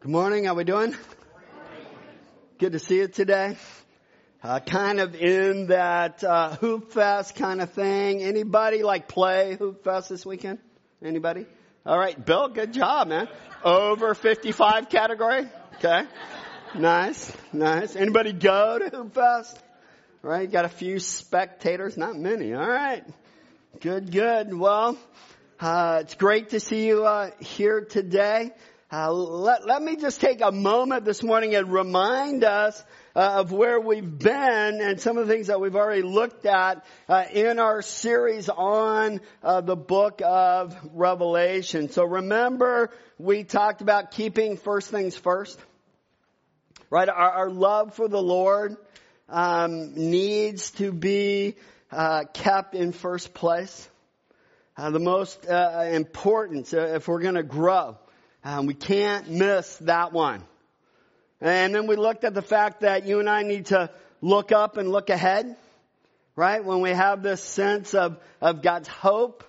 Good morning. How we doing? Good to see you today. Uh, kind of in that uh, Hoopfest kind of thing. Anybody like play Hoopfest this weekend? Anybody? All right, Bill. Good job, man. Over 55 category. Okay. Nice, nice. Anybody go to Hoopfest? Right. Got a few spectators. Not many. All right. Good, good. Well, uh, it's great to see you uh, here today. Uh, let, let me just take a moment this morning and remind us uh, of where we've been and some of the things that we've already looked at uh, in our series on uh, the book of Revelation. So remember, we talked about keeping first things first, right? Our, our love for the Lord um, needs to be uh, kept in first place. Uh, the most important if we're going to grow. Um, we can't miss that one. And then we looked at the fact that you and I need to look up and look ahead, right? When we have this sense of, of God's hope,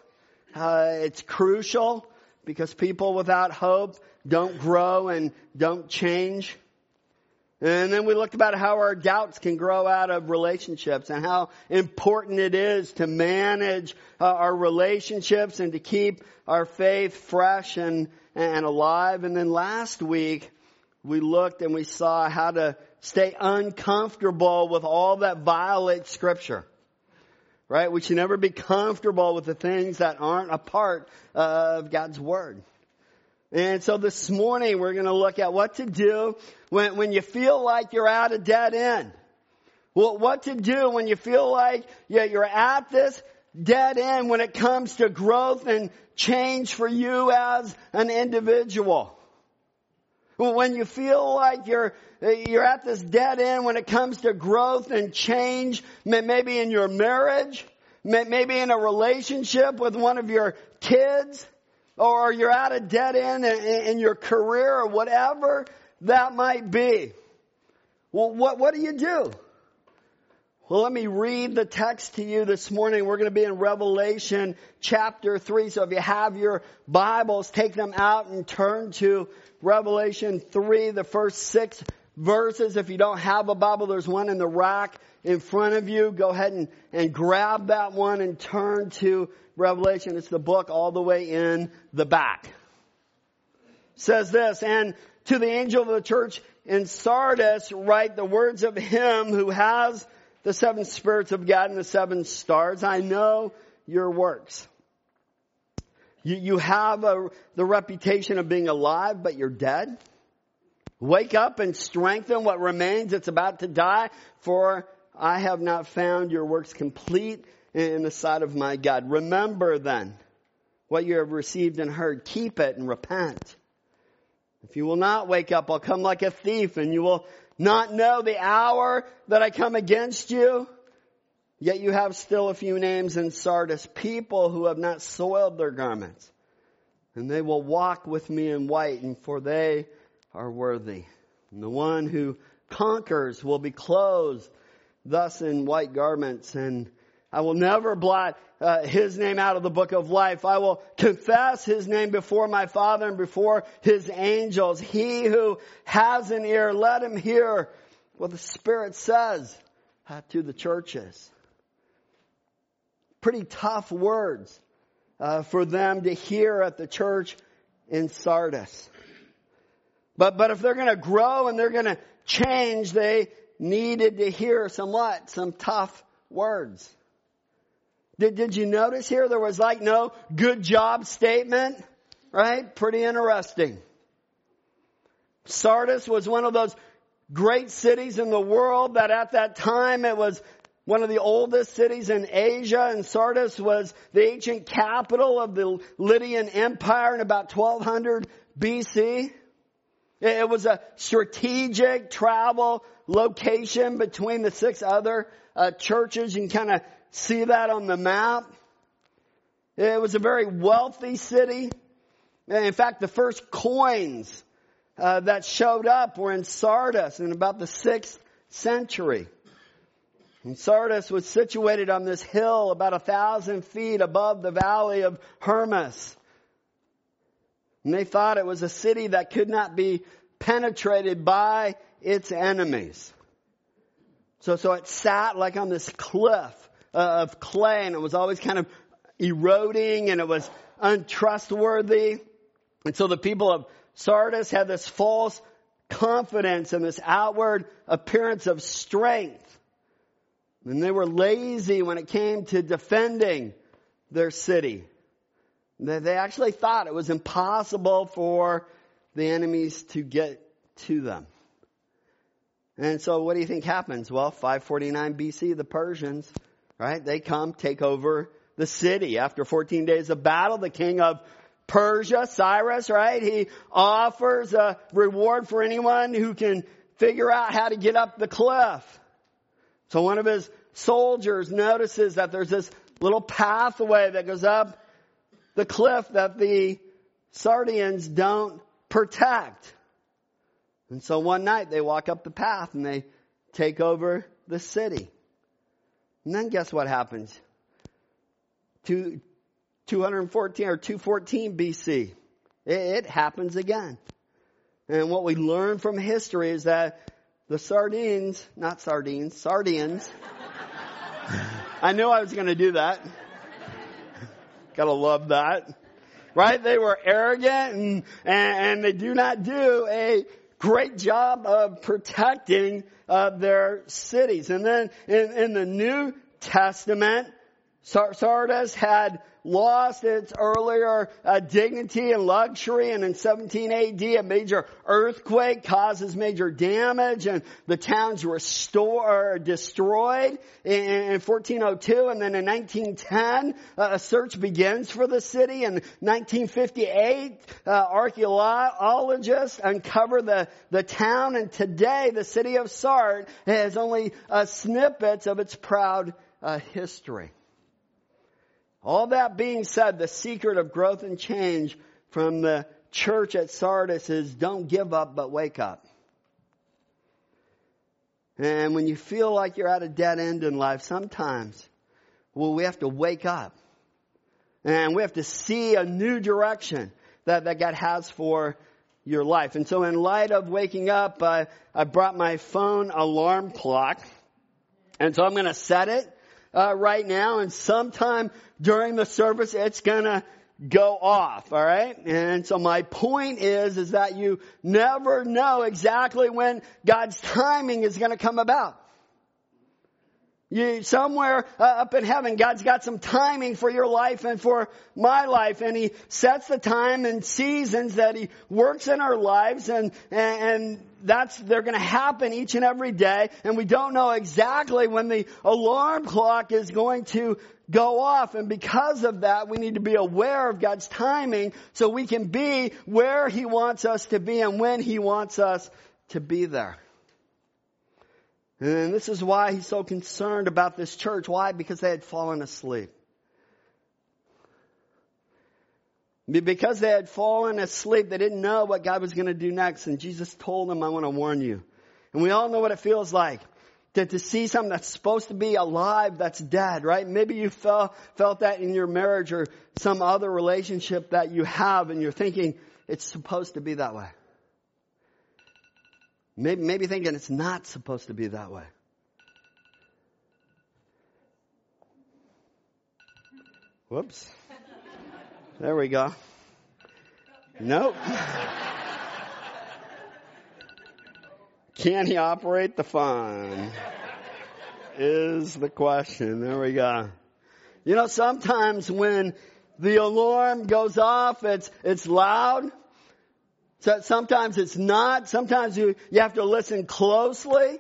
uh, it's crucial because people without hope don't grow and don't change. And then we looked about how our doubts can grow out of relationships and how important it is to manage uh, our relationships and to keep our faith fresh and, and alive. And then last week, we looked and we saw how to stay uncomfortable with all that violates scripture. Right? We should never be comfortable with the things that aren't a part of God's Word. And so this morning we're going to look at what to do when, when you feel like you're at a dead end. Well, what to do when you feel like you're at this dead end when it comes to growth and change for you as an individual. When you feel like you're, you're at this dead end when it comes to growth and change, maybe in your marriage, maybe in a relationship with one of your kids, or you're at a dead end in your career or whatever that might be. Well, what, what do you do? Well, let me read the text to you this morning. We're going to be in Revelation chapter 3. So if you have your Bibles, take them out and turn to Revelation 3, the first six verses. If you don't have a Bible, there's one in the rack in front of you. Go ahead and, and grab that one and turn to Revelation. It's the book all the way in the back. It says this, and to the angel of the church in Sardis write the words of him who has the seven spirits of God and the seven stars. I know your works. You, you have a, the reputation of being alive, but you're dead. Wake up and strengthen what remains. It's about to die, for I have not found your works complete in the sight of my God. Remember then what you have received and heard. Keep it and repent. If you will not wake up, I'll come like a thief and you will not know the hour that I come against you? Yet you have still a few names in Sardis, people who have not soiled their garments. And they will walk with me in white, and for they are worthy. And the one who conquers will be clothed thus in white garments, and I will never blot uh, his name out of the book of life. I will confess his name before my Father and before his angels. He who has an ear, let him hear what the Spirit says uh, to the churches. Pretty tough words uh, for them to hear at the church in Sardis. But, but if they're going to grow and they're going to change, they needed to hear some what? Some tough words. Did, did you notice here there was like no good job statement? Right? Pretty interesting. Sardis was one of those great cities in the world that at that time it was one of the oldest cities in Asia and Sardis was the ancient capital of the Lydian Empire in about 1200 BC. It was a strategic travel location between the six other uh, churches. You can kind of see that on the map. It was a very wealthy city. In fact, the first coins uh, that showed up were in Sardis in about the sixth century. And Sardis was situated on this hill about a thousand feet above the valley of Hermus. And they thought it was a city that could not be penetrated by its enemies. So, so it sat like on this cliff uh, of clay and it was always kind of eroding and it was untrustworthy. And so the people of Sardis had this false confidence and this outward appearance of strength. And they were lazy when it came to defending their city. They actually thought it was impossible for the enemies to get to them. And so what do you think happens? Well, 549 BC, the Persians, right? They come, take over the city. After 14 days of battle, the king of Persia, Cyrus, right? He offers a reward for anyone who can figure out how to get up the cliff. So one of his soldiers notices that there's this little pathway that goes up the cliff that the Sardians don't protect. And so one night they walk up the path and they take over the city. And then guess what happens? Two, 214 or 214 BC. It, it happens again. And what we learn from history is that the sardines, not sardines, sardines. I knew I was going to do that. Gotta love that. Right? They were arrogant and, and, they do not do a great job of protecting uh, their cities. And then in, in the New Testament, Sardis had lost its earlier uh, dignity and luxury and in 17 AD a major earthquake causes major damage and the town's restored, destroyed in, in 1402 and then in 1910 uh, a search begins for the city in 1958 uh, archaeologists uncover the, the town and today the city of Sart has only snippets of its proud uh, history. All that being said, the secret of growth and change from the church at Sardis is don't give up, but wake up. And when you feel like you're at a dead end in life, sometimes, well, we have to wake up. And we have to see a new direction that, that God has for your life. And so in light of waking up, I, I brought my phone alarm clock. And so I'm going to set it uh, right now, and sometime during the service, it's gonna go off, alright? And so my point is, is that you never know exactly when God's timing is gonna come about. You, somewhere uh, up in heaven, God's got some timing for your life and for my life, and He sets the time and seasons that He works in our lives, and and that's they're going to happen each and every day, and we don't know exactly when the alarm clock is going to go off, and because of that, we need to be aware of God's timing so we can be where He wants us to be and when He wants us to be there. And this is why he's so concerned about this church. Why? Because they had fallen asleep. Because they had fallen asleep, they didn't know what God was going to do next. And Jesus told them, I want to warn you. And we all know what it feels like to, to see something that's supposed to be alive that's dead, right? Maybe you felt, felt that in your marriage or some other relationship that you have and you're thinking it's supposed to be that way. Maybe, maybe thinking it's not supposed to be that way. Whoops. There we go. Nope. Can he operate the phone? Is the question. There we go. You know, sometimes when the alarm goes off, it's, it's loud. So sometimes it's not. Sometimes you, you have to listen closely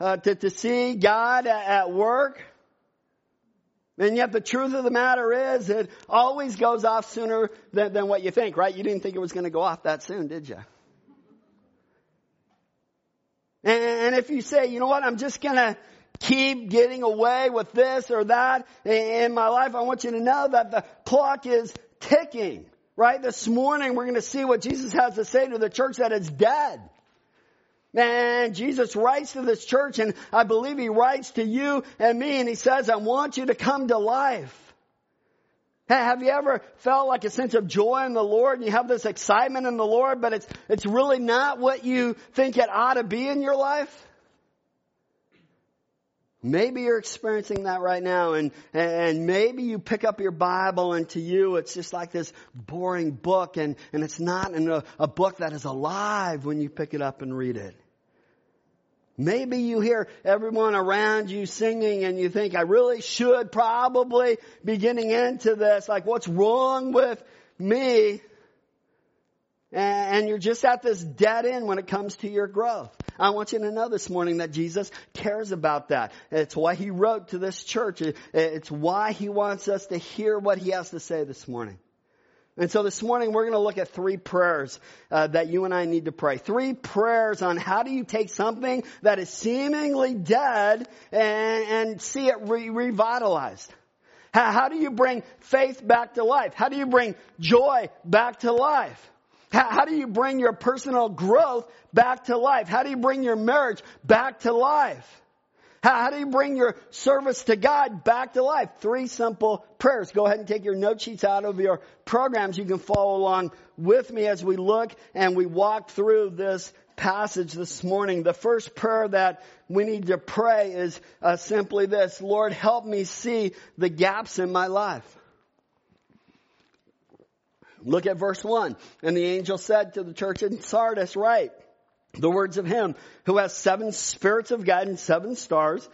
uh, to, to see God at, at work. And yet the truth of the matter is it always goes off sooner than, than what you think, right? You didn't think it was going to go off that soon, did you? And, if you say, you know what, I'm just going to keep getting away with this or that in my life, I want you to know that the clock is ticking. Right? This morning we're going to see what Jesus has to say to the church that is dead. And Jesus writes to this church and I believe he writes to you and me and he says, I want you to come to life. Have you ever felt like a sense of joy in the Lord and you have this excitement in the Lord, but it's, it's really not what you think it ought to be in your life? Maybe you're experiencing that right now and, and maybe you pick up your Bible and to you it's just like this boring book and, and it's not a, a book that is alive when you pick it up and read it. Maybe you hear everyone around you singing and you think, I really should probably be getting into this. Like, what's wrong with me? And you're just at this dead end when it comes to your growth. I want you to know this morning that Jesus cares about that. It's why he wrote to this church. It's why he wants us to hear what he has to say this morning. And so this morning we're going to look at three prayers uh, that you and I need to pray. Three prayers on how do you take something that is seemingly dead and, and see it re- revitalized. How, how do you bring faith back to life? How do you bring joy back to life? How, how do you bring your personal growth back to life? How do you bring your marriage back to life? How, how do you bring your service to God back to life? Three simple prayers. Go ahead and take your note sheets out of your programs. You can follow along with me as we look and we walk through this passage this morning. The first prayer that we need to pray is uh, simply this, Lord, help me see the gaps in my life. Look at verse 1. And the angel said to the church in Sardis, right, the words of him who has seven spirits of God and seven stars.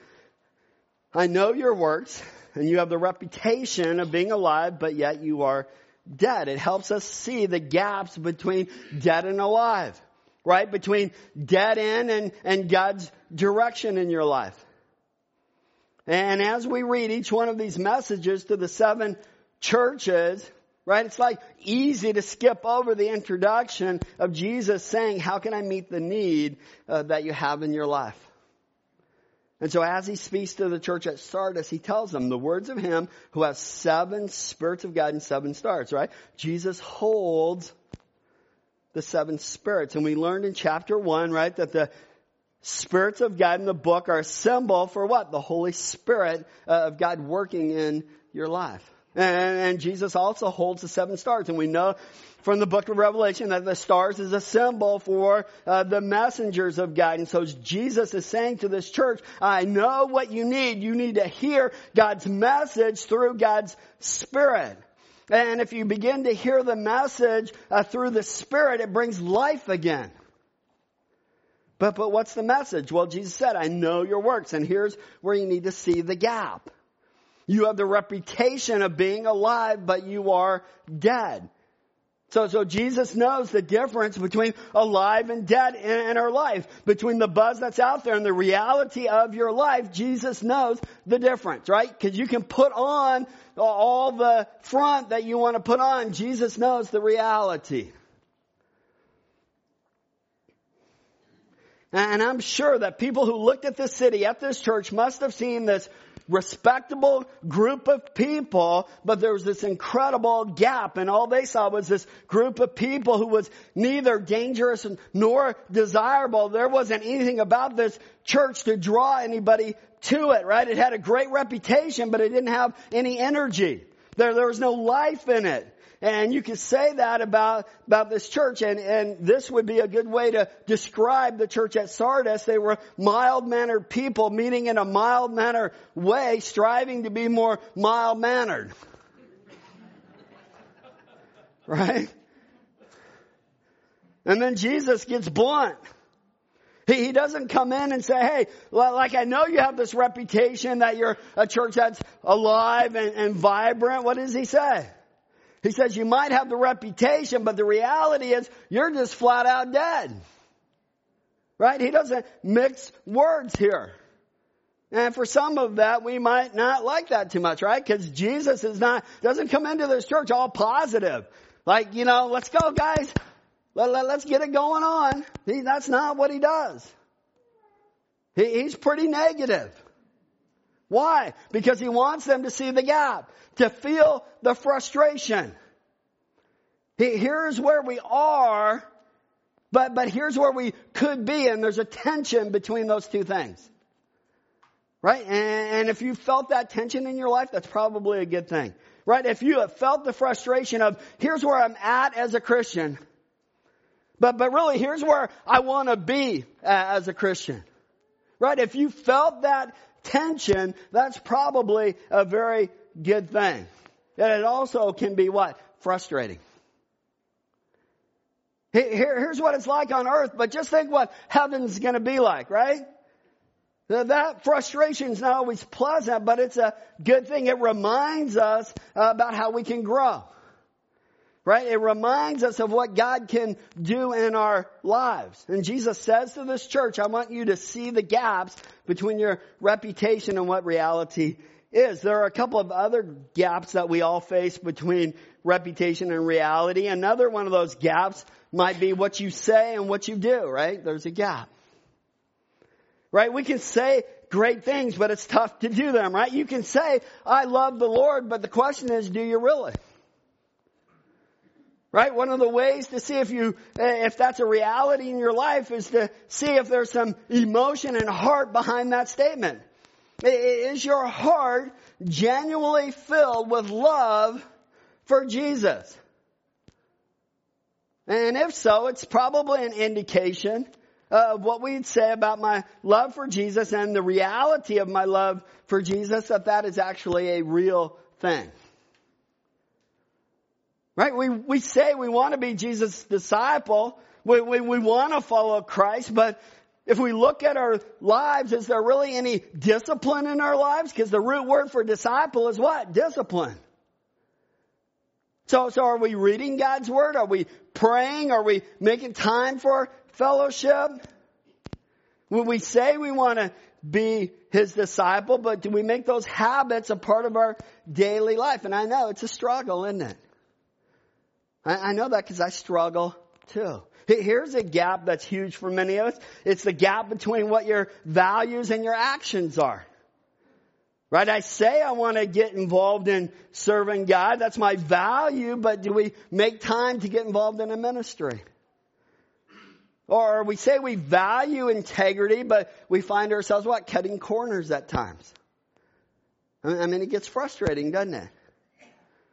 I know your works and you have the reputation of being alive, but yet you are dead. It helps us see the gaps between dead and alive, right? Between dead end and, and God's direction in your life. And as we read each one of these messages to the seven churches, Right? It's like easy to skip over the introduction of Jesus saying, how can I meet the need uh, that you have in your life? And so as he speaks to the church at Sardis, he tells them the words of him who has seven spirits of God and seven stars, right? Jesus holds the seven spirits. And we learned in chapter one, right, that the spirits of God in the book are a symbol for what? The Holy Spirit uh, of God working in your life. And, Jesus also holds the seven stars. And we know from the book of Revelation that the stars is a symbol for uh, the messengers of God. And so Jesus is saying to this church, I know what you need. You need to hear God's message through God's Spirit. And if you begin to hear the message uh, through the Spirit, it brings life again. But, but what's the message? Well, Jesus said, I know your works. And here's where you need to see the gap. You have the reputation of being alive, but you are dead. So, so Jesus knows the difference between alive and dead in, in, our life. Between the buzz that's out there and the reality of your life, Jesus knows the difference, right? Because you can put on all the front that you want to put on. Jesus knows the reality. And I'm sure that people who looked at this city, at this church, must have seen this respectable group of people, but there was this incredible gap and all they saw was this group of people who was neither dangerous nor desirable. There wasn't anything about this church to draw anybody to it, right? It had a great reputation, but it didn't have any energy. There, there was no life in it. And you could say that about, about this church, and, and this would be a good way to describe the church at Sardis. They were mild-mannered people meeting in a mild-mannered way, striving to be more mild-mannered. Right? And then Jesus gets blunt. He, he doesn't come in and say, hey, like I know you have this reputation that you're a church that's alive and, and vibrant. What does he say? He says you might have the reputation, but the reality is you're just flat out dead. Right? He doesn't mix words here. And for some of that, we might not like that too much, right? Because Jesus is not, doesn't come into this church all positive. Like, you know, let's go guys. Let, let, let's get it going on. He, that's not what he does. He, he's pretty negative. Why? Because he wants them to see the gap to feel the frustration. Here's where we are, but, but here's where we could be, and there's a tension between those two things. Right? And, and if you felt that tension in your life, that's probably a good thing. Right? If you have felt the frustration of, here's where I'm at as a Christian, but, but really here's where I want to be as a Christian. Right? If you felt that tension, that's probably a very good thing. And it also can be what? Frustrating. Here, here's what it's like on earth, but just think what heaven's gonna be like, right? That frustration is not always pleasant, but it's a good thing. It reminds us about how we can grow. Right? It reminds us of what God can do in our lives. And Jesus says to this church, I want you to see the gaps between your reputation and what reality is. There are a couple of other gaps that we all face between reputation and reality. Another one of those gaps might be what you say and what you do, right? There's a gap. Right? We can say great things, but it's tough to do them, right? You can say, I love the Lord, but the question is, do you really? Right? One of the ways to see if you, eh, if that's a reality in your life is to see if there's some emotion and heart behind that statement. Is your heart genuinely filled with love for Jesus? And if so, it's probably an indication of what we'd say about my love for Jesus and the reality of my love for Jesus, that that is actually a real thing. Right? We, we say we want to be Jesus' disciple. We, we, we want to follow Christ, but if we look at our lives, is there really any discipline in our lives? Because the root word for disciple is what? Discipline. So, so are we reading God's Word? Are we praying? Are we making time for fellowship? When we say we want to be His disciple, but do we make those habits a part of our daily life? And I know it's a struggle, isn't it? I, I know that because I struggle too. Here's a gap that's huge for many of us. It's the gap between what your values and your actions are. Right? I say I want to get involved in serving God. That's my value, but do we make time to get involved in a ministry? Or we say we value integrity, but we find ourselves what? Cutting corners at times. I mean, it gets frustrating, doesn't it?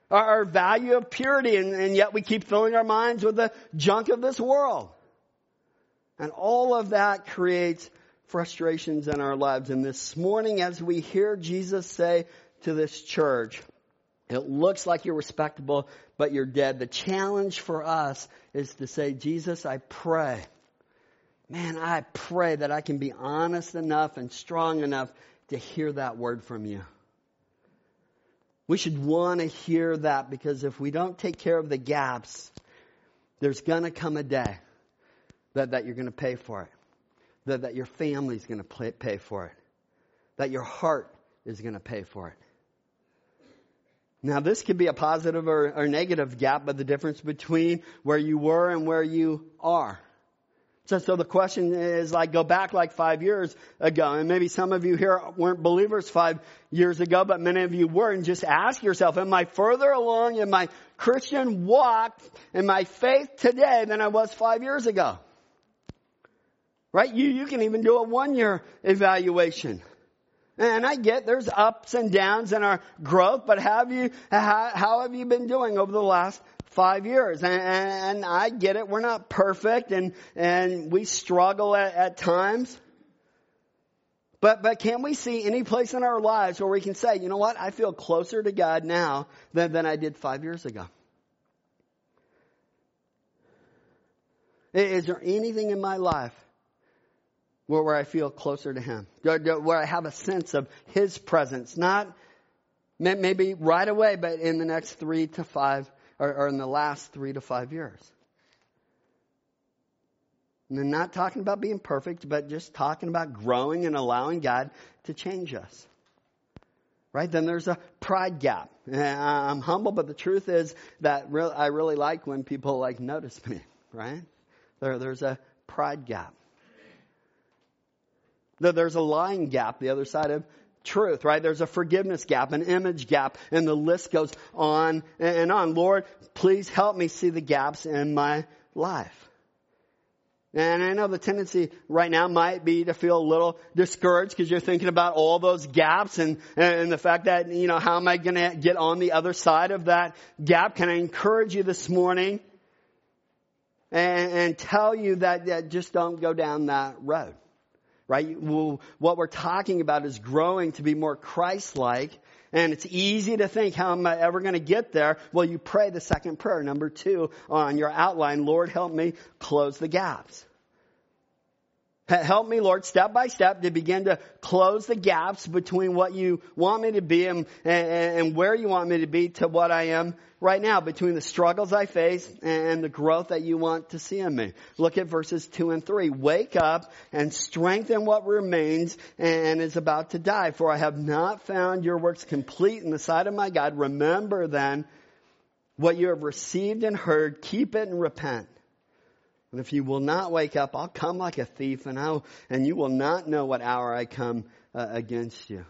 Our, value of purity, and, and yet we keep filling our minds with the junk of this world. And all of that creates frustrations in our lives. And this morning, as we hear Jesus say to this church, it looks like you're respectable, but you're dead. The challenge for us is to say, Jesus, I pray. Man, I pray that I can be honest enough and strong enough to hear that word from you. We should want to hear that because if we don't take care of the gaps, there's going to come a day that, that you're going to pay for it that, that your family's going to pay for it, that your heart is going to pay for it. Now, this could be a positive or, or negative gap, but the difference between where you were and where you are. So, so the question is like, go back like five years ago, and maybe some of you here weren't believers five years ago, but many of you were, and just ask yourself, am I further along in my Christian walk, in my faith today than I was five years ago? Right? You, you can even do a one year evaluation. And I get there's ups and downs in our growth, but have you, how, how have you been doing over the last five years? And, and, I get it. We're not perfect and, and we struggle at, at times. But, but can we see any place in our lives where we can say, you know what? I feel closer to God now than, than I did five years ago. Is there anything in my life where, where I feel closer to Him, where I have a sense of His presence, not maybe right away, but in the next three to five, or, or in the last three to five years. And I'm not talking about being perfect, but just talking about growing and allowing God to change us. Right? Then there's a pride gap. I'm humble, but the truth is that I really like when people like notice me. Right? There, there's a pride gap. There's a lying gap, the other side of truth, right? There's a forgiveness gap, an image gap, and the list goes on and on. Lord, please help me see the gaps in my life. And I know the tendency right now might be to feel a little discouraged because you're thinking about all those gaps and, and the fact that, you know, how am I going to get on the other side of that gap? Can I encourage you this morning and, and tell you that, that just don't go down that road? Right? Well, what we're talking about is growing to be more Christ-like and it's easy to think, how am I ever going to get there? Well, you pray the second prayer, number two on your outline, Lord, help me close the gaps. Help me, Lord, step by step to begin to close the gaps between what you want me to be and, and, and, where you want me to be to what I am right now, between the struggles I face and the growth that you want to see in me. Look at verses two and three. Wake up and strengthen what remains and is about to die. For I have not found your works complete in the sight of my God. Remember then what you have received and heard. Keep it and repent. And if you will not wake up, I'll come like a thief and I'll, and you will not know what hour I come uh, against you.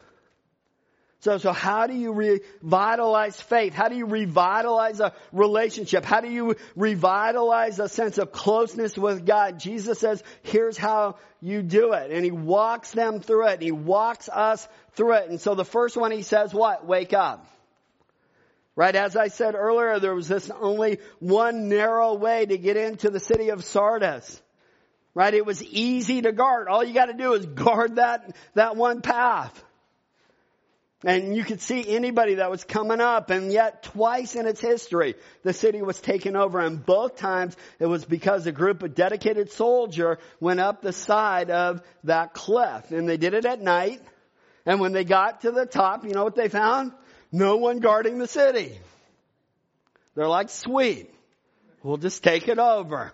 So, so how do you revitalize faith? How do you revitalize a relationship? How do you revitalize a sense of closeness with God? Jesus says, here's how you do it. And he walks them through it. And He walks us through it. And so the first one he says, what? Wake up. Right? As I said earlier, there was this only one narrow way to get into the city of Sardis. Right? It was easy to guard. All you gotta do is guard that, that one path. And you could see anybody that was coming up and yet twice in its history, the city was taken over and both times it was because a group of dedicated soldier went up the side of that cliff and they did it at night. And when they got to the top, you know what they found? No one guarding the city. They're like, sweet. We'll just take it over.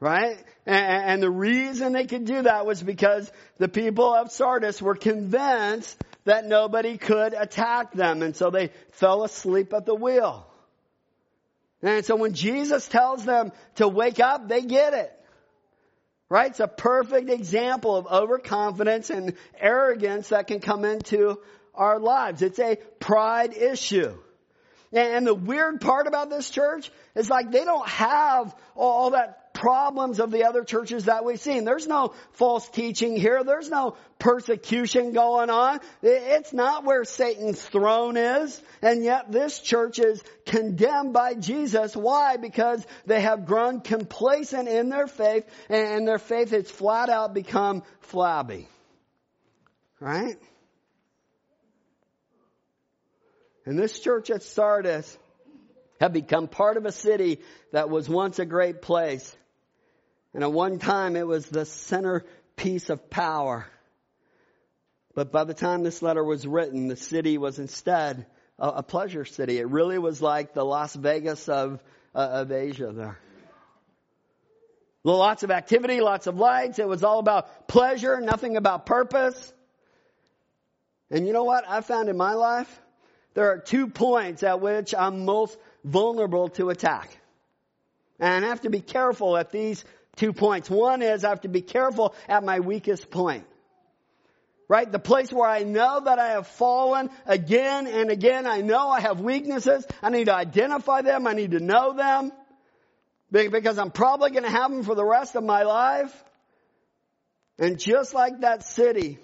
Right? And, the reason they could do that was because the people of Sardis were convinced that nobody could attack them. And so they fell asleep at the wheel. And so when Jesus tells them to wake up, they get it. Right? It's a perfect example of overconfidence and arrogance that can come into our lives. It's a pride issue. And the weird part about this church is like they don't have all that problems of the other churches that we've seen. There's no false teaching here. There's no persecution going on. It's not where Satan's throne is. And yet this church is condemned by Jesus. Why? Because they have grown complacent in their faith and their faith has flat out become flabby. Right? And this church at Sardis had become part of a city that was once a great place. And at one time it was the centerpiece of power. But by the time this letter was written, the city was instead a, a pleasure city. It really was like the Las Vegas of, uh, of Asia there. Lots of activity, lots of lights. It was all about pleasure, nothing about purpose. And you know what I found in my life? There are two points at which I'm most vulnerable to attack. And I have to be careful at these two points. One is I have to be careful at my weakest point. Right? The place where I know that I have fallen again and again. I know I have weaknesses. I need to identify them. I need to know them. Because I'm probably going to have them for the rest of my life. And just like that city,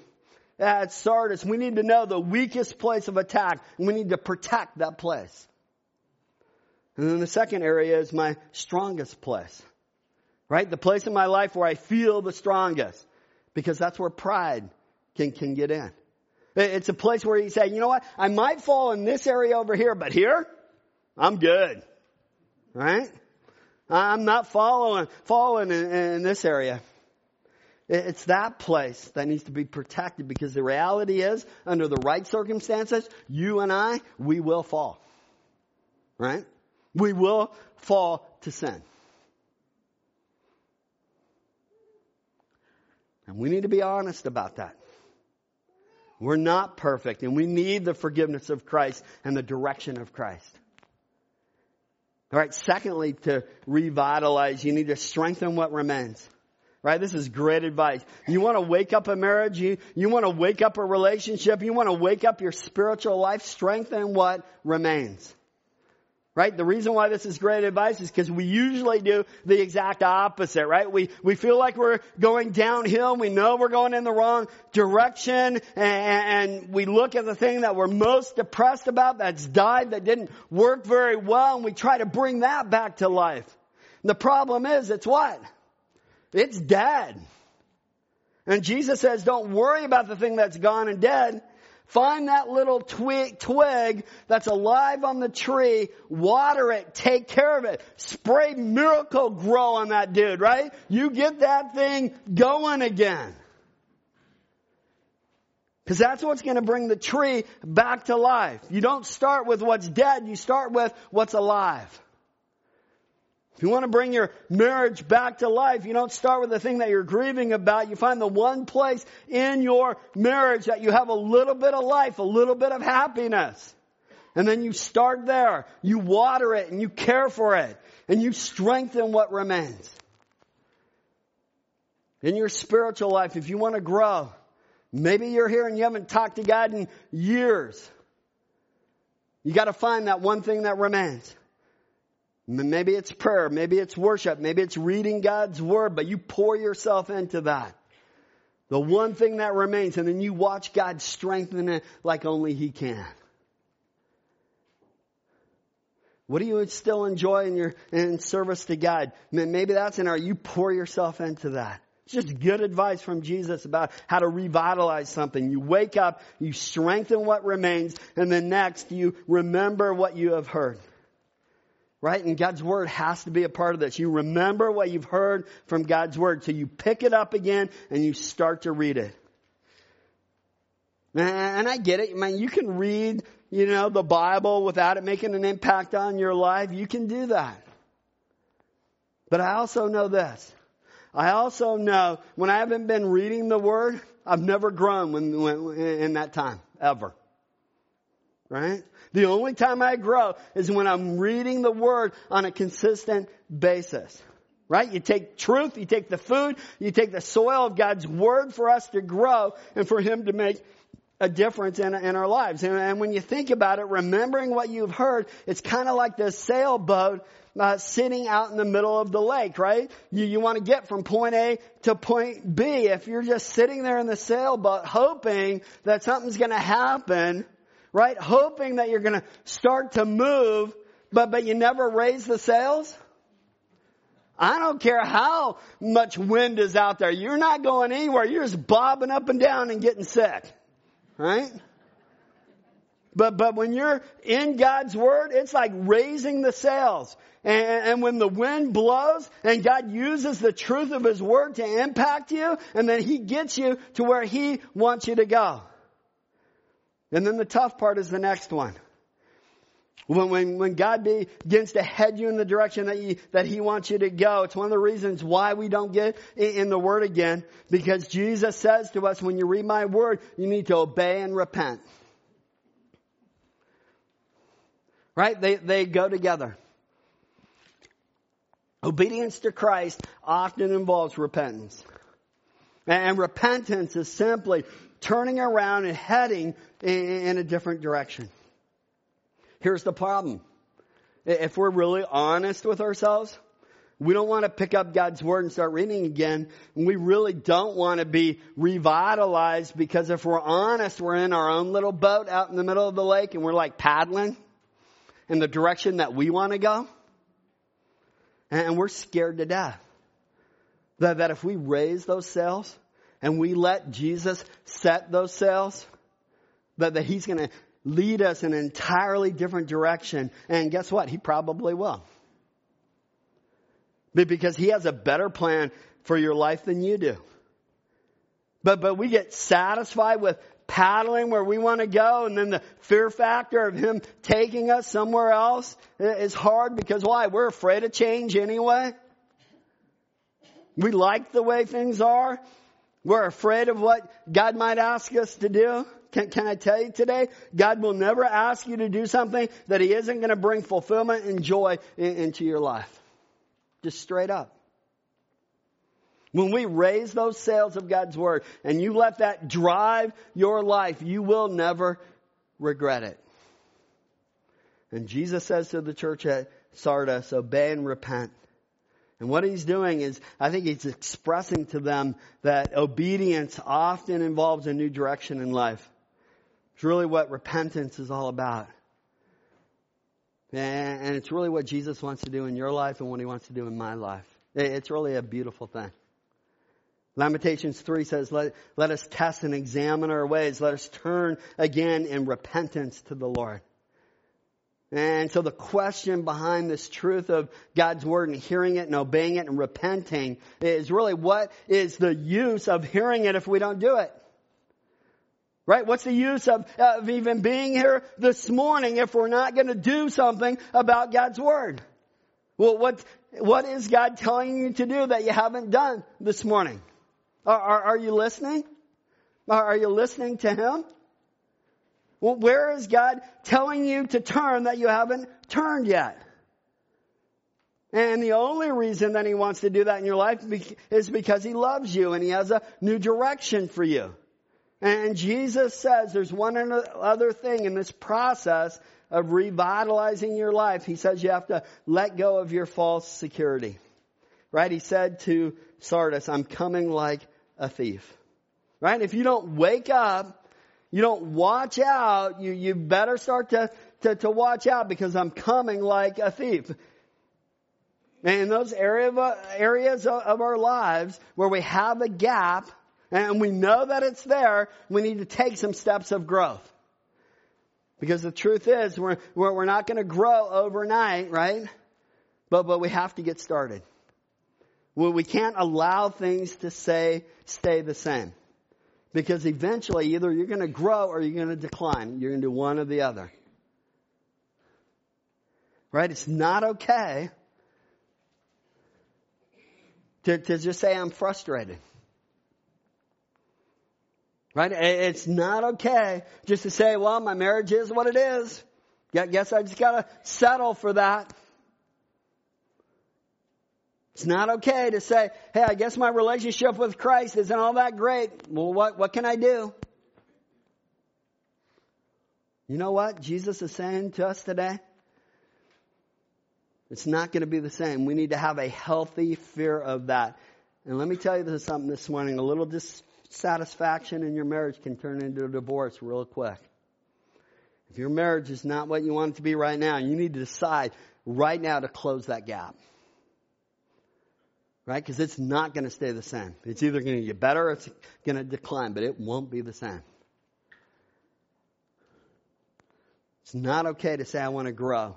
at Sardis, we need to know the weakest place of attack, and we need to protect that place. And then the second area is my strongest place. Right? The place in my life where I feel the strongest. Because that's where pride can, can get in. It's a place where you say, you know what? I might fall in this area over here, but here, I'm good. Right? I'm not following, falling in, in this area. It's that place that needs to be protected because the reality is, under the right circumstances, you and I, we will fall. Right? We will fall to sin. And we need to be honest about that. We're not perfect and we need the forgiveness of Christ and the direction of Christ. All right. Secondly, to revitalize, you need to strengthen what remains. Right? This is great advice. You want to wake up a marriage, you, you want to wake up a relationship, you want to wake up your spiritual life, strengthen what remains. Right? The reason why this is great advice is because we usually do the exact opposite, right? We, we feel like we're going downhill. We know we're going in the wrong direction and, and we look at the thing that we're most depressed about that's died, that didn't work very well and we try to bring that back to life. And the problem is it's what? It's dead. And Jesus says, don't worry about the thing that's gone and dead. Find that little twig, twig that's alive on the tree, water it, take care of it, spray Miracle-Gro on that dude, right? You get that thing going again. Because that's what's going to bring the tree back to life. You don't start with what's dead, you start with what's alive. If you want to bring your marriage back to life, you don't start with the thing that you're grieving about. You find the one place in your marriage that you have a little bit of life, a little bit of happiness. And then you start there. You water it and you care for it and you strengthen what remains. In your spiritual life, if you want to grow, maybe you're here and you haven't talked to God in years. You got to find that one thing that remains. Maybe it's prayer, maybe it's worship, maybe it's reading God's word, but you pour yourself into that. The one thing that remains, and then you watch God strengthen it like only He can. What do you still enjoy in your in service to God? Maybe that's in our you pour yourself into that. It's just good advice from Jesus about how to revitalize something. You wake up, you strengthen what remains, and then next you remember what you have heard. Right? And God's Word has to be a part of this. You remember what you've heard from God's Word. So you pick it up again and you start to read it. And I get it. Man, you can read, you know, the Bible without it making an impact on your life. You can do that. But I also know this. I also know when I haven't been reading the Word, I've never grown when, when, in that time, ever. Right? The only time I grow is when I'm reading the Word on a consistent basis. Right? You take truth, you take the food, you take the soil of God's Word for us to grow and for Him to make a difference in, in our lives. And, and, when you think about it, remembering what you've heard, it's kind of like this sailboat uh, sitting out in the middle of the lake, right? You, you want to get from point A to point B. If you're just sitting there in the sailboat hoping that something's going to happen, right? Hoping that you're going to start to move, but, but you never raise the sails. I don't care how much wind is out there. You're not going anywhere. You're just bobbing up and down and getting sick. Right? But, but when you're in God's Word, it's like raising the sails. And, and, when the wind blows and God uses the truth of His Word to impact you, and then He gets you to where He wants you to go. And then the tough part is the next one. When, when, when God begins to head you in the direction that, you, that He wants you to go, it's one of the reasons why we don't get in, the Word again, because Jesus says to us, when you read my Word, you need to obey and repent. Right? They, they go together. Obedience to Christ often involves repentance. And repentance is simply turning around and heading in a different direction. Here's the problem. If we're really honest with ourselves, we don't want to pick up God's Word and start reading again. We really don't want to be revitalized because if we're honest, we're in our own little boat out in the middle of the lake and we're like paddling in the direction that we want to go. And we're scared to death. That, that if we raise those sails and we let Jesus set those sails, that, that He's going to lead us in an entirely different direction. And guess what? He probably will. Because He has a better plan for your life than you do. But, but we get satisfied with paddling where we want to go and then the fear factor of him taking us somewhere else is hard because why? We're afraid of change anyway. We like the way things are. We're afraid of what God might ask us to do. Can, can I tell you today? God will never ask you to do something that He isn't going to bring fulfillment and joy in, into your life. Just straight up. When we raise those sails of God's Word and you let that drive your life, you will never regret it. And Jesus says to the church at Sardis, obey and repent. And what he's doing is, I think he's expressing to them that obedience often involves a new direction in life. It's really what repentance is all about. And it's really what Jesus wants to do in your life and what he wants to do in my life. It's really a beautiful thing. Lamentations 3 says, let, let us test and examine our ways. Let us turn again in repentance to the Lord. And so the question behind this truth of God's Word and hearing it and obeying it and repenting is really what is the use of hearing it if we don't do it? Right? What's the use of, of even being here this morning if we're not going to do something about God's Word? Well, what, what is God telling you to do that you haven't done this morning? Are, are, are you listening? Are, are you listening to Him? Well, where is God telling you to turn that you haven't turned yet? And the only reason that He wants to do that in your life is because He loves you and He has a new direction for you. And Jesus says there's one other thing in this process of revitalizing your life. He says you have to let go of your false security. Right? He said to Sardis, I'm coming like a thief. Right? If you don't wake up, you don't watch out, you, you better start to, to, to watch out because I'm coming like a thief. And in those area of, areas of our lives where we have a gap and we know that it's there, we need to take some steps of growth. Because the truth is, we're, we're not going to grow overnight, right? But, but we have to get started. Well, we can't allow things to say, stay the same. Because eventually either you're going to grow or you're going to decline. You're going to do one or the other. Right? It's not okay to, to just say I'm frustrated. Right? It's not okay just to say, well, my marriage is what it is. I guess I just gotta settle for that. It's not okay to say, hey, I guess my relationship with Christ isn't all that great. Well, what, what can I do? You know what Jesus is saying to us today? It's not going to be the same. We need to have a healthy fear of that. And let me tell you this something this morning. A little dissatisfaction in your marriage can turn into a divorce real quick. If your marriage is not what you want it to be right now, you need to decide right now to close that gap. Right? Because it's not going to stay the same. It's either going to get better or it's going to decline, but it won't be the same. It's not okay to say, I want to grow.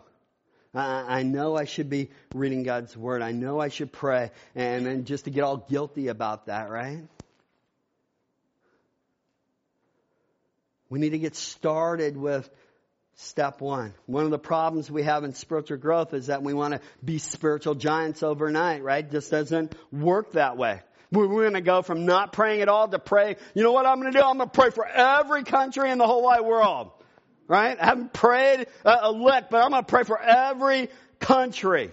I, I know I should be reading God's Word. I know I should pray. And then just to get all guilty about that, right? We need to get started with step one. One of the problems we have in spiritual growth is that we want to be spiritual giants overnight, right? Just doesn't work that way. We're going to go from not praying at all to pray. You know what I'm going to do? I'm going to pray for every country in the whole wide world. Right? I haven't prayed uh, a lick, but I'm going to pray for every country.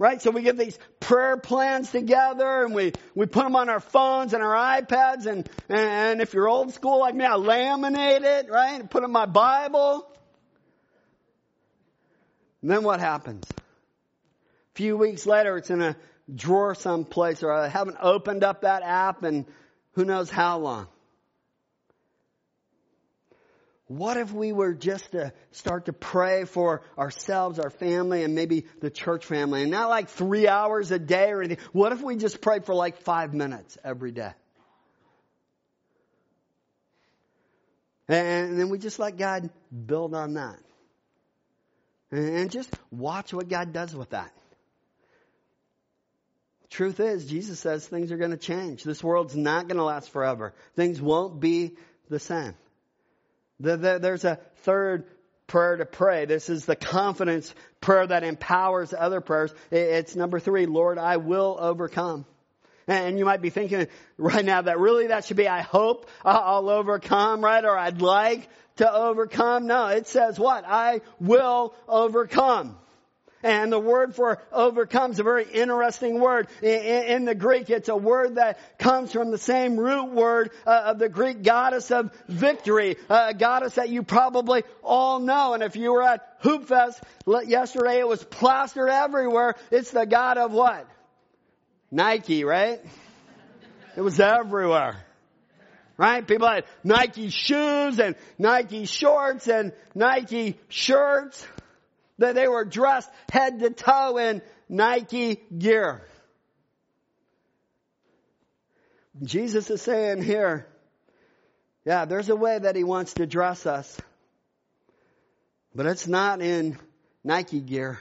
Right? So we get these prayer plans together and we, we put them on our phones and our iPads and, and if you're old school like me, I laminate it, right? And put it in my Bible. And then what happens? A few weeks later, it's in a drawer someplace or I haven't opened up that app and who knows how long. What if we were just to start to pray for ourselves, our family, and maybe the church family, and not like three hours a day or anything? What if we just prayed for like five minutes every day? And then we just let God build on that. And just watch what God does with that. Truth is, Jesus says things are going to change. This world's not going to last forever. Things won't be the same. There's a third prayer to pray. This is the confidence prayer that empowers other prayers. It's number three, Lord, I will overcome. And you might be thinking right now that really that should be, I hope I'll overcome, right? Or I'd like to overcome. No, it says what? I will overcome. And the word for overcome is a very interesting word. In, the Greek, it's a word that comes from the same root word uh, of the Greek goddess of victory, a goddess that you probably all know. And if you were at Hoopfest yesterday, it was plastered everywhere. It's the god of what? Nike, right? It was everywhere. Right? People had Nike shoes and Nike shorts and Nike shirts that they were dressed head to toe in Nike gear. Jesus is saying here, yeah, there's a way that he wants to dress us, but it's not in Nike gear.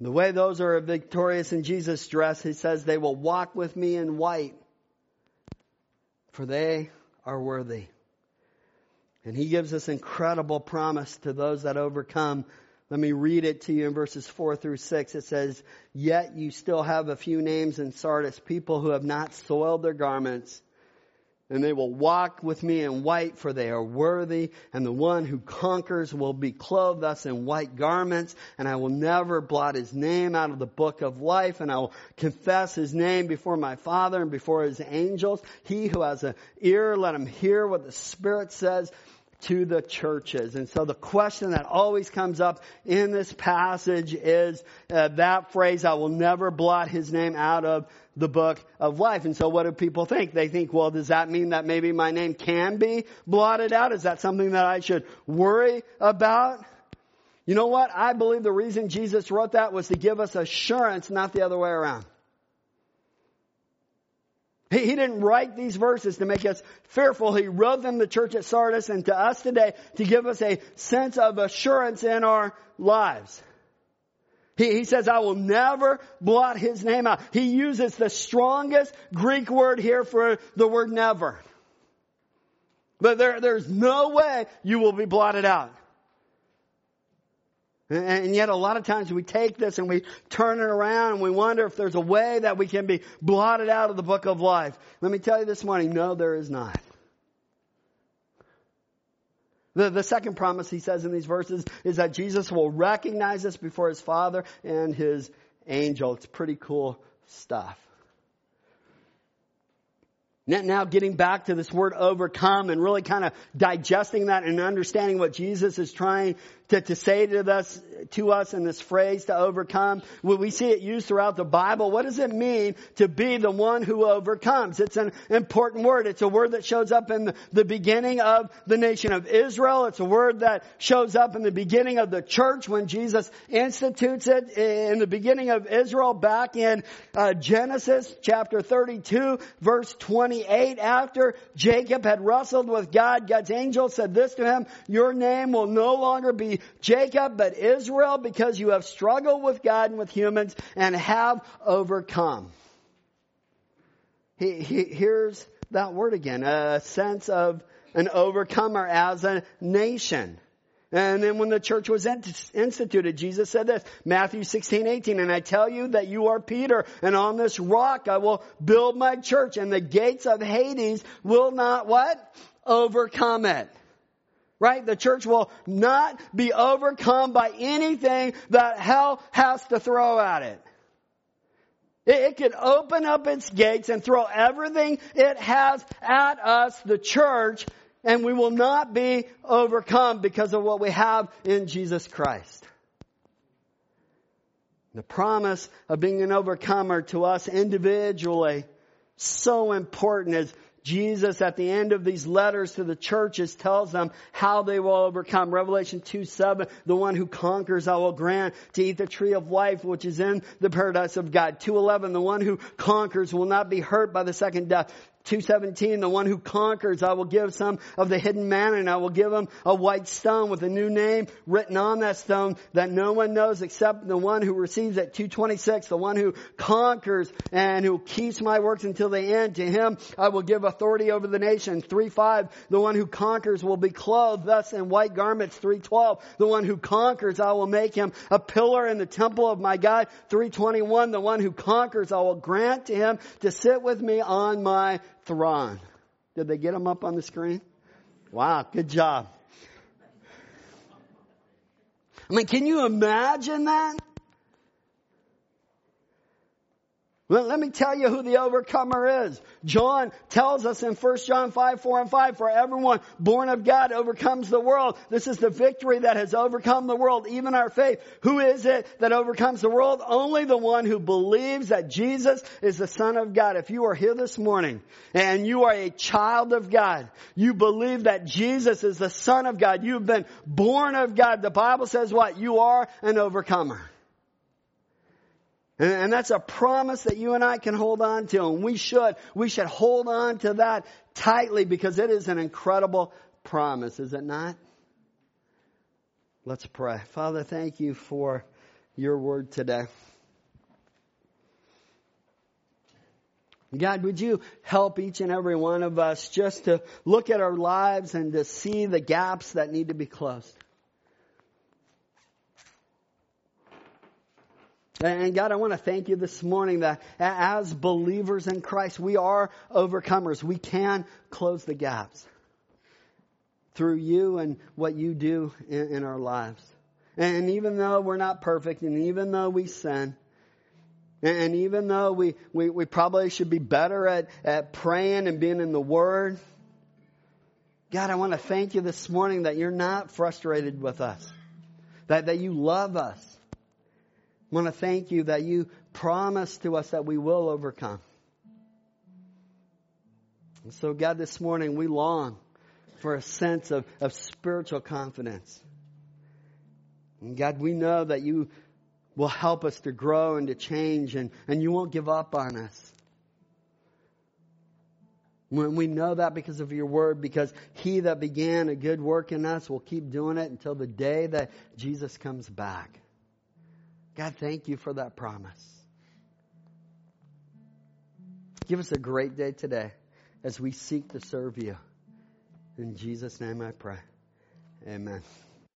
The way those are victorious in Jesus' dress, he says, they will walk with me in white, for they are worthy. And he gives this incredible promise to those that overcome. Let me read it to you in verses 4 through 6. It says, Yet you still have a few names in Sardis, people who have not soiled their garments and they will walk with me in white for they are worthy and the one who conquers will be clothed thus in white garments and I will never blot his name out of the book of life and I will confess his name before my father and before his angels. He who has an ear, let him hear what the spirit says to the churches. And so the question that always comes up in this passage is uh, that phrase, I will never blot his name out of the book of life. And so what do people think? They think, well, does that mean that maybe my name can be blotted out? Is that something that I should worry about? You know what? I believe the reason Jesus wrote that was to give us assurance, not the other way around. He, he didn't write these verses to make us fearful. He wrote them to the church at Sardis and to us today to give us a sense of assurance in our lives. He, he says, I will never blot his name out. He uses the strongest Greek word here for the word never. But there, there's no way you will be blotted out. And yet a lot of times we take this and we turn it around and we wonder if there's a way that we can be blotted out of the book of life. Let me tell you this morning, no, there is not. The, the second promise he says in these verses is that Jesus will recognize us before his Father and his angel. It's pretty cool stuff. Now getting back to this word overcome and really kind of digesting that and understanding what Jesus is trying to, to say to us, to us in this phrase to overcome. When we see it used throughout the Bible, what does it mean to be the one who overcomes? It's an important word. It's a word that shows up in the, beginning of the nation of Israel. It's a word that shows up in the beginning of the church when Jesus institutes it in the beginning of Israel back in uh, Genesis chapter 32 verse 28 after Jacob had wrestled with God, God's angel said this to him, your name will no longer be Jacob, but Israel because you have struggled with God and with humans and have overcome. He, he, here's that word again, a sense of an overcomer as a nation. And then when the church was instituted, Jesus said this, Matthew 16, 18, and I tell you that you are Peter, and on this rock I will build my church, and the gates of Hades will not what? Overcome it. Right? The church will not be overcome by anything that hell has to throw at it. It, it can open up its gates and throw everything it has at us, the church, and we will not be overcome because of what we have in Jesus Christ. The promise of being an overcomer to us individually, so important as Jesus at the end of these letters to the churches tells them how they will overcome. Revelation 2 7, the one who conquers I will grant to eat the tree of life which is in the paradise of God. 211, the one who conquers will not be hurt by the second death. 217, the one who conquers, I will give some of the hidden manna and I will give him a white stone with a new name written on that stone that no one knows except the one who receives it. 226, the one who conquers and who keeps my works until the end. To him I will give authority over the nations. 3.5, the one who conquers will be clothed thus in white garments. 3.12, the one who conquers, I will make him a pillar in the temple of my God. 3.21, the one who conquers, I will grant to him to sit with me on my Throne. Did they get them up on the screen? Wow, good job. I mean, can you imagine that? Well, let me tell you who the overcomer is. John tells us in 1 John 5, 4 and 5, for everyone born of God overcomes the world. This is the victory that has overcome the world, even our faith. Who is it that overcomes the world? Only the one who believes that Jesus is the Son of God. If you are here this morning and you are a child of God, you believe that Jesus is the Son of God, you've been born of God, the Bible says what? You are an overcomer. And, that's a promise that you and I can hold on to, and we should. We should hold on to that tightly because it is an incredible promise, is it not? Let's pray. Father, thank you for your word today. God, would you help each and every one of us just to look at our lives and to see the gaps that need to be closed? And God, I want to thank you this morning that as believers in Christ, we are overcomers. We can close the gaps through you and what you do in, in our lives. And even though we're not perfect, and even though we sin, and even though we, we, we probably should be better at, at praying and being in the Word, God, I want to thank you this morning that you're not frustrated with us, that, that you love us, want to thank you that you promise to us that we will overcome. And so, God, this morning we long for a sense of, of spiritual confidence. And God, we know that you will help us to grow and to change, and, and you won't give up on us. When we know that because of your word, because he that began a good work in us will keep doing it until the day that Jesus comes back. God, thank you for that promise. Give us a great day today as we seek to serve you. In Jesus' name I pray. Amen.